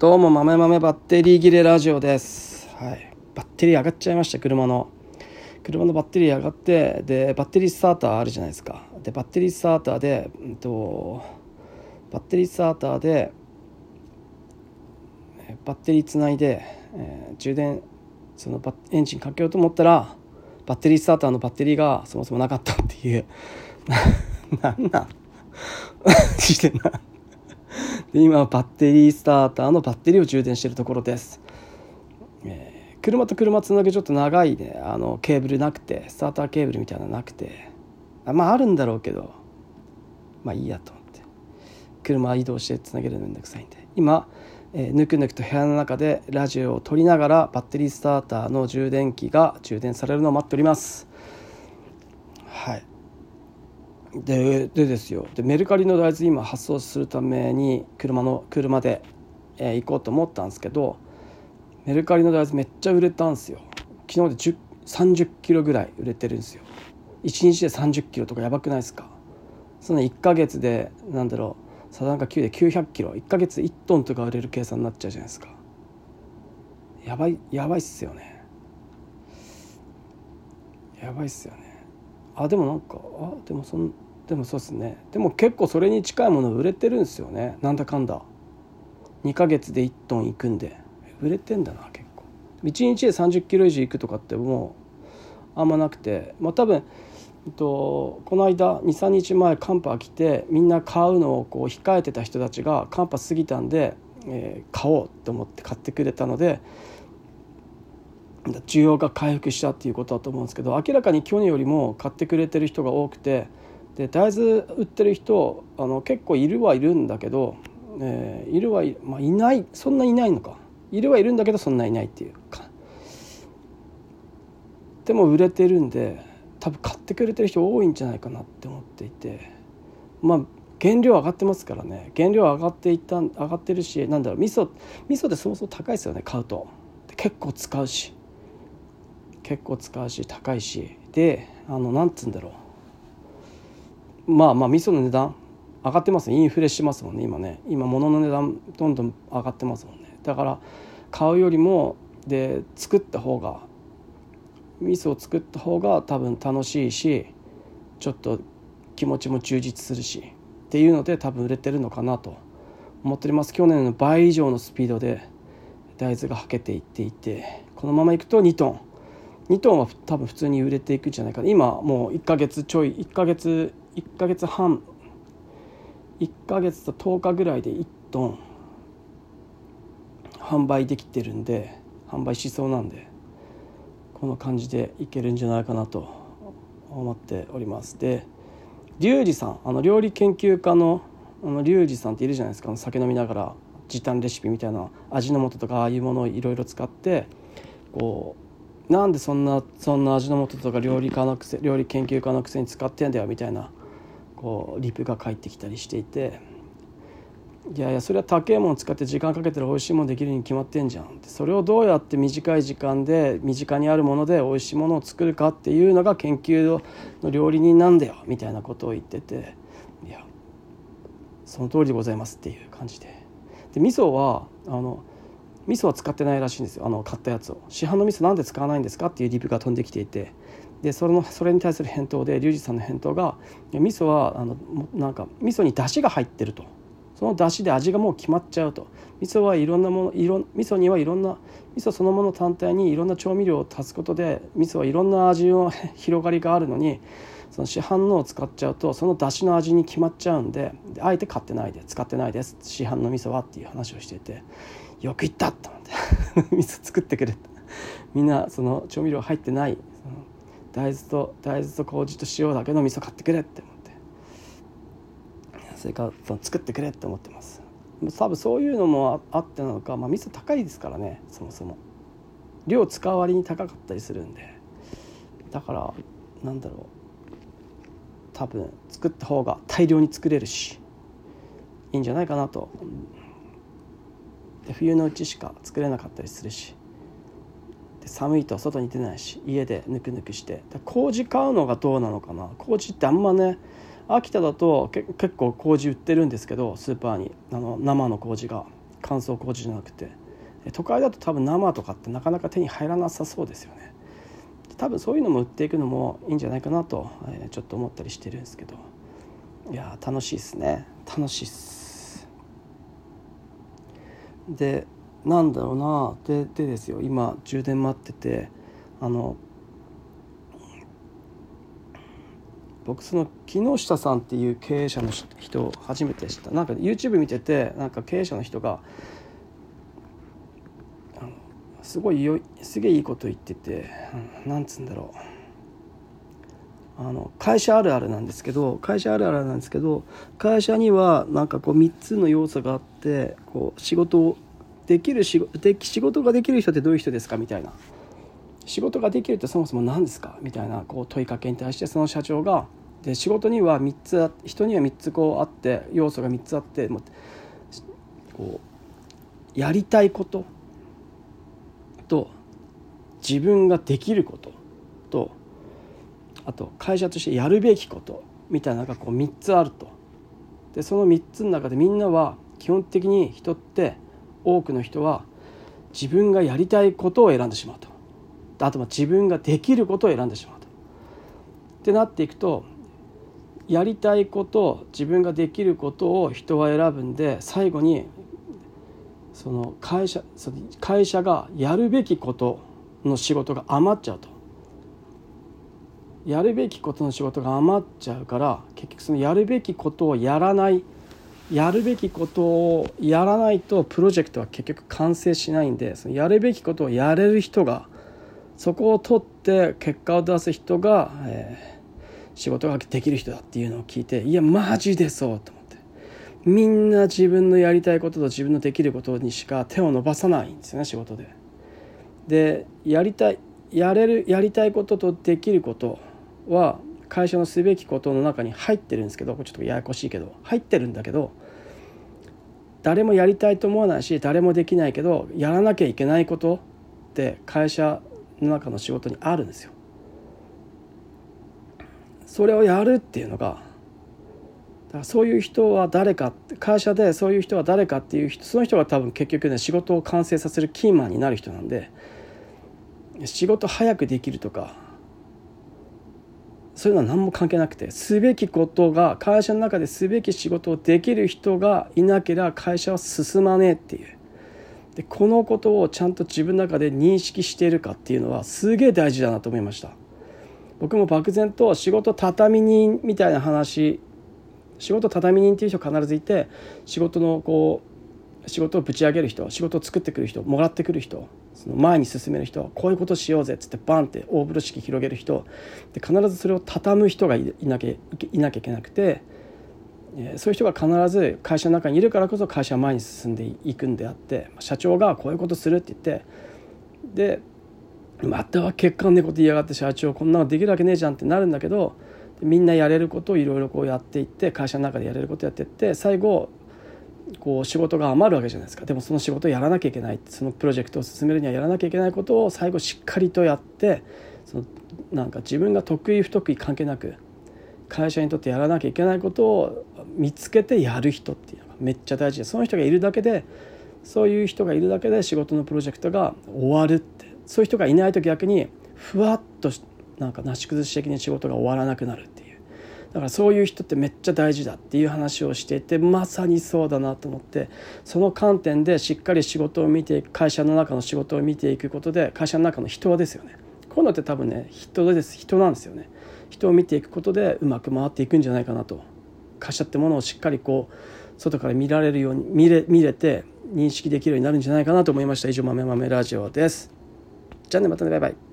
どうも豆豆バッテリー切れラジオです。はい。バッテリー上がっちゃいました車の。車のバッテリー上がってでバッテリースターターあるじゃないですか。でバッテリースターターで、うんと、バッテリースターターでバッテリーつないで、えー、充電そのバエンジンかけようと思ったらバッテリースターターのバッテリーがそもそもなかったっていう。なんなん？してなで今バッテリースターターのバッテリーを充電しているところです、えー、車と車つなぐちょっと長いねあのケーブルなくてスターターケーブルみたいなのなくてあまああるんだろうけどまあいいやと思って。車移動してつなげるのめんどくさいんで。今、えー、ぬくぬくと部屋の中でラジオを撮りながらバッテリースターターの充電器が充電されるのを待っております。はい。ででですよ。でメルカリの大豆今発送するために車の車で、えー、行こうと思ったんですけどメルカリの大豆めっちゃ売れたんですよ。昨日で30キロぐらい売れてるんですよ。1日で30キロとかやばくないですか？その1か月でなんだろうサザンカ9で900キロ。1か月1トンとか売れる計算になっちゃうじゃないですか。やばいやばいっすよね。やばいっすよね。あでもなんかあでもそんでもそうですね。でも結構それに近いもの売れてるんですよね。なんだかんだ。2ヶ月で1トンいくんで。売れてんだな結構。1日で30キロ以上いくとかってもうあんまなくて。まあ多分とこの間23日前寒波来てみんな買うのをこう控えてた人たちが寒波過ぎたんで、えー、買おうと思って買ってくれたので需要が回復したっていうことだと思うんですけど明らかに去年よりも買ってくれてる人が多くてで大豆売ってる人あの結構いるはいるんだけど、えー、いるはい、まあ、いないそんないないのか。いるはいるんだけどそんないないっていうか。でも売れてるんで多分買ってくれてる人多いんじゃないかなって思っていて。まあ原料上がってますからね。原料上がっていった上がってるしなんだろう味噌味噌でそもそも高いですよね買うと。結構使うし。結構使うし高いし。であのなんつうんだろう。まあまあ味噌の値段上がってますインフレしてますもんね今ね。今物の値段どんどん上がってますもんね。だから買うよりもで作った方が味噌を作った方が多分楽しいしちょっと気持ちも充実するしっていうので多分売れてるのかなと思っております。去年の倍以上のスピードで大豆がはけていっていてこのままいくと2トン。2トンは多分普通に売れていくんじゃないかな。今もう1ヶ月ちょい1ヶ月1ヶ月半1ヶ月と10日ぐらいで1トン販売できてるんで販売しそうなんでこの感じでいけるんじゃないかなと思っております。でリュウジさんあの料理研究家のあのリュウジさんっているじゃないですか。酒飲みながら時短レシピみたいな味の素とかああいうものをいろいろ使ってこうなんでそんなそんな味の素とか料理家のくせ料理研究家のくせに使ってんだよみたいなこうリプが返ってきたりしていて。いやいやそれは高いもの使って時間かけたら美味しいものできるに決まってんじゃん。ってそれをどうやって短い時間で身近にあるもので美味しいものを作るかっていうのが研究の料理人なんだよみたいなことを言ってて。いやその通りでございますっていう感じで。で味噌はあの味噌は使ってないらしいんですよ。あの買ったやつを。市販の味噌なんで使わないんですかっていうリプが飛んできていて。でそれのそれに対する返答でリュウジさんの返答が味噌はあのなんか味噌に出汁が入ってると。その出汁で味がもう決まっちゃうと。味噌はいろんなものいろ味噌にはいろんな味噌そのもの単体にいろんな調味料を足すことで味噌はいろんな味の 広がりがあるのにその市販のを使っちゃうとその出汁の味に決まっちゃうんであえて買ってないで使ってないです。市販の味噌はっていう話をしていて。よく言ったと思って。味噌作ってくれみんなその調味料入ってない。大豆と大豆と麹と塩だけの味噌買ってくれって思って。それから作ってくれって思ってます。多分そういうのもあってなのか、まあ、味噌高いですからねそもそも。量使う割に高かったりするんで。だからなんだろう。多分作った方が大量に作れるしいいんじゃないかなと。で冬のうちしか作れなかったりするしで寒いと外に出ないし家でぬくぬくして麹買うのがどうなのかな。麹ってあんまね秋田だと結構麹売ってるんですけどスーパーにあの生の麹が乾燥麹じゃなくて。都会だと多分生とかってなかなか手に入らなさそうですよね。多分そういうのも売っていくのもいいんじゃないかなと、えー、ちょっと思ったりしてるんですけど。いや楽しいですね。楽しいっす。でなんだろうなででですよ。今充電待っててあの僕その木下さんっていう経営者の人を初めて知った。なんか YouTube 見ててなんか経営者の人がすごいよすげえいいこと言ってて、うん、なんつうんだろう。あの会社あるあるなんですけど会社あるあるなんですけど会社にはなんかこう3つの要素があってこう仕事をできる仕仕事ができる人ってどういう人ですか？みたいな。仕事ができるってそもそも何ですか？みたいなこう問いかけに対してその社長が。で仕事には3つ人には3つこうあって要素が3つあってもこうやりたいことと自分ができることとあと会社としてやるべきことみたいなのがこう3つあると。でその3つの中でみんなは基本的に人って多くの人は自分がやりたいことを選んでしまうとあとは自分ができることを選んでしまうと。ってなっていくとやりたいこと自分ができることを人は選ぶんで最後にその会社その会社がやるべきことの仕事が余っちゃうとやるべきことの仕事が余っちゃうから結局そのやるべきことをやらないやるべきことをやらないとプロジェクトは結局完成しないんでそのやるべきことをやれる人がそこを取って結果を出す人が、えー、仕事ができる人だっていうのを聞いていやマジでそうと思ってみんな自分のやりたいことと自分のできることにしか手を伸ばさないんですよね仕事で。でやりたいやれるやりたいこととできることは会社のすべきことの中に入ってるんですけどちょっとややこしいけど入ってるんだけど誰もやりたいと思わないし誰もできないけどやらなきゃいけないことって会社の中の仕事にあるんですよ。それをやるっていうのがだからそういう人は誰か会社でそういう人は誰かっていう人その人が多分結局ね仕事を完成させるキーマンになる人なんで仕事早くできるとかそういうのは何も関係なくてすべきことが会社の中ですべき仕事をできる人がいなければ会社は進まねえっていう。でこのことをちゃんと自分の中で認識しているかっていうのはすげえ大事だなと思いました。僕も漠然と仕事畳人みたいな話仕事畳人っていう人必ずいて仕事のこう仕事をぶち上げる人仕事を作ってくる人もらってくる人その前に進める人こういうことしようぜっつってバンって大風呂敷広げる人で必ずそれを畳む人がいなきゃいなきゃいけなくてそういう人が必ず会社の中にいるからこそ会社は前に進んでいくんであって社長がこういうことするって言ってでまたは結果ねこと言いやがって社長こんなのできるわけねえじゃんってなるんだけどみんなやれることをいろいろこうやっていって会社の中でやれることやっていって最後こう仕事が余るわけじゃないですか。でもその仕事をやらなきゃいけない。そのプロジェクトを進めるにはやらなきゃいけないことを最後しっかりとやってそのなんか自分が得意不得意関係なく会社にとってやらなきゃいけないことを見つけてやる人っていうのがめっちゃ大事でその人がいるだけでそういう人がいるだけで仕事のプロジェクトが終わるってそういう人がいないと逆にふわっとなんかなし崩し的に仕事が終わらなくなるっていう。だからそういう人ってめっちゃ大事だっていう話をしていてまさにそうだなと思ってその観点でしっかり仕事を見ていく会社の中の仕事を見ていくことで会社の中の人ですよね。こういうのって多分ね人です。人なんですよね。人を見ていくことでうまく回っていくんじゃないかなと。会社ってものをしっかりこう外から見られるように見れ見れて認識できるようになるんじゃないかなと思いました。以上豆豆ラジオです。じゃあねまたね。バイバイ。